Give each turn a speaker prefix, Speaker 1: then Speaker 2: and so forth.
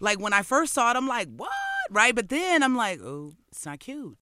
Speaker 1: Like when I first saw it, I'm like, what? Right? But then I'm like, oh, it's not cute.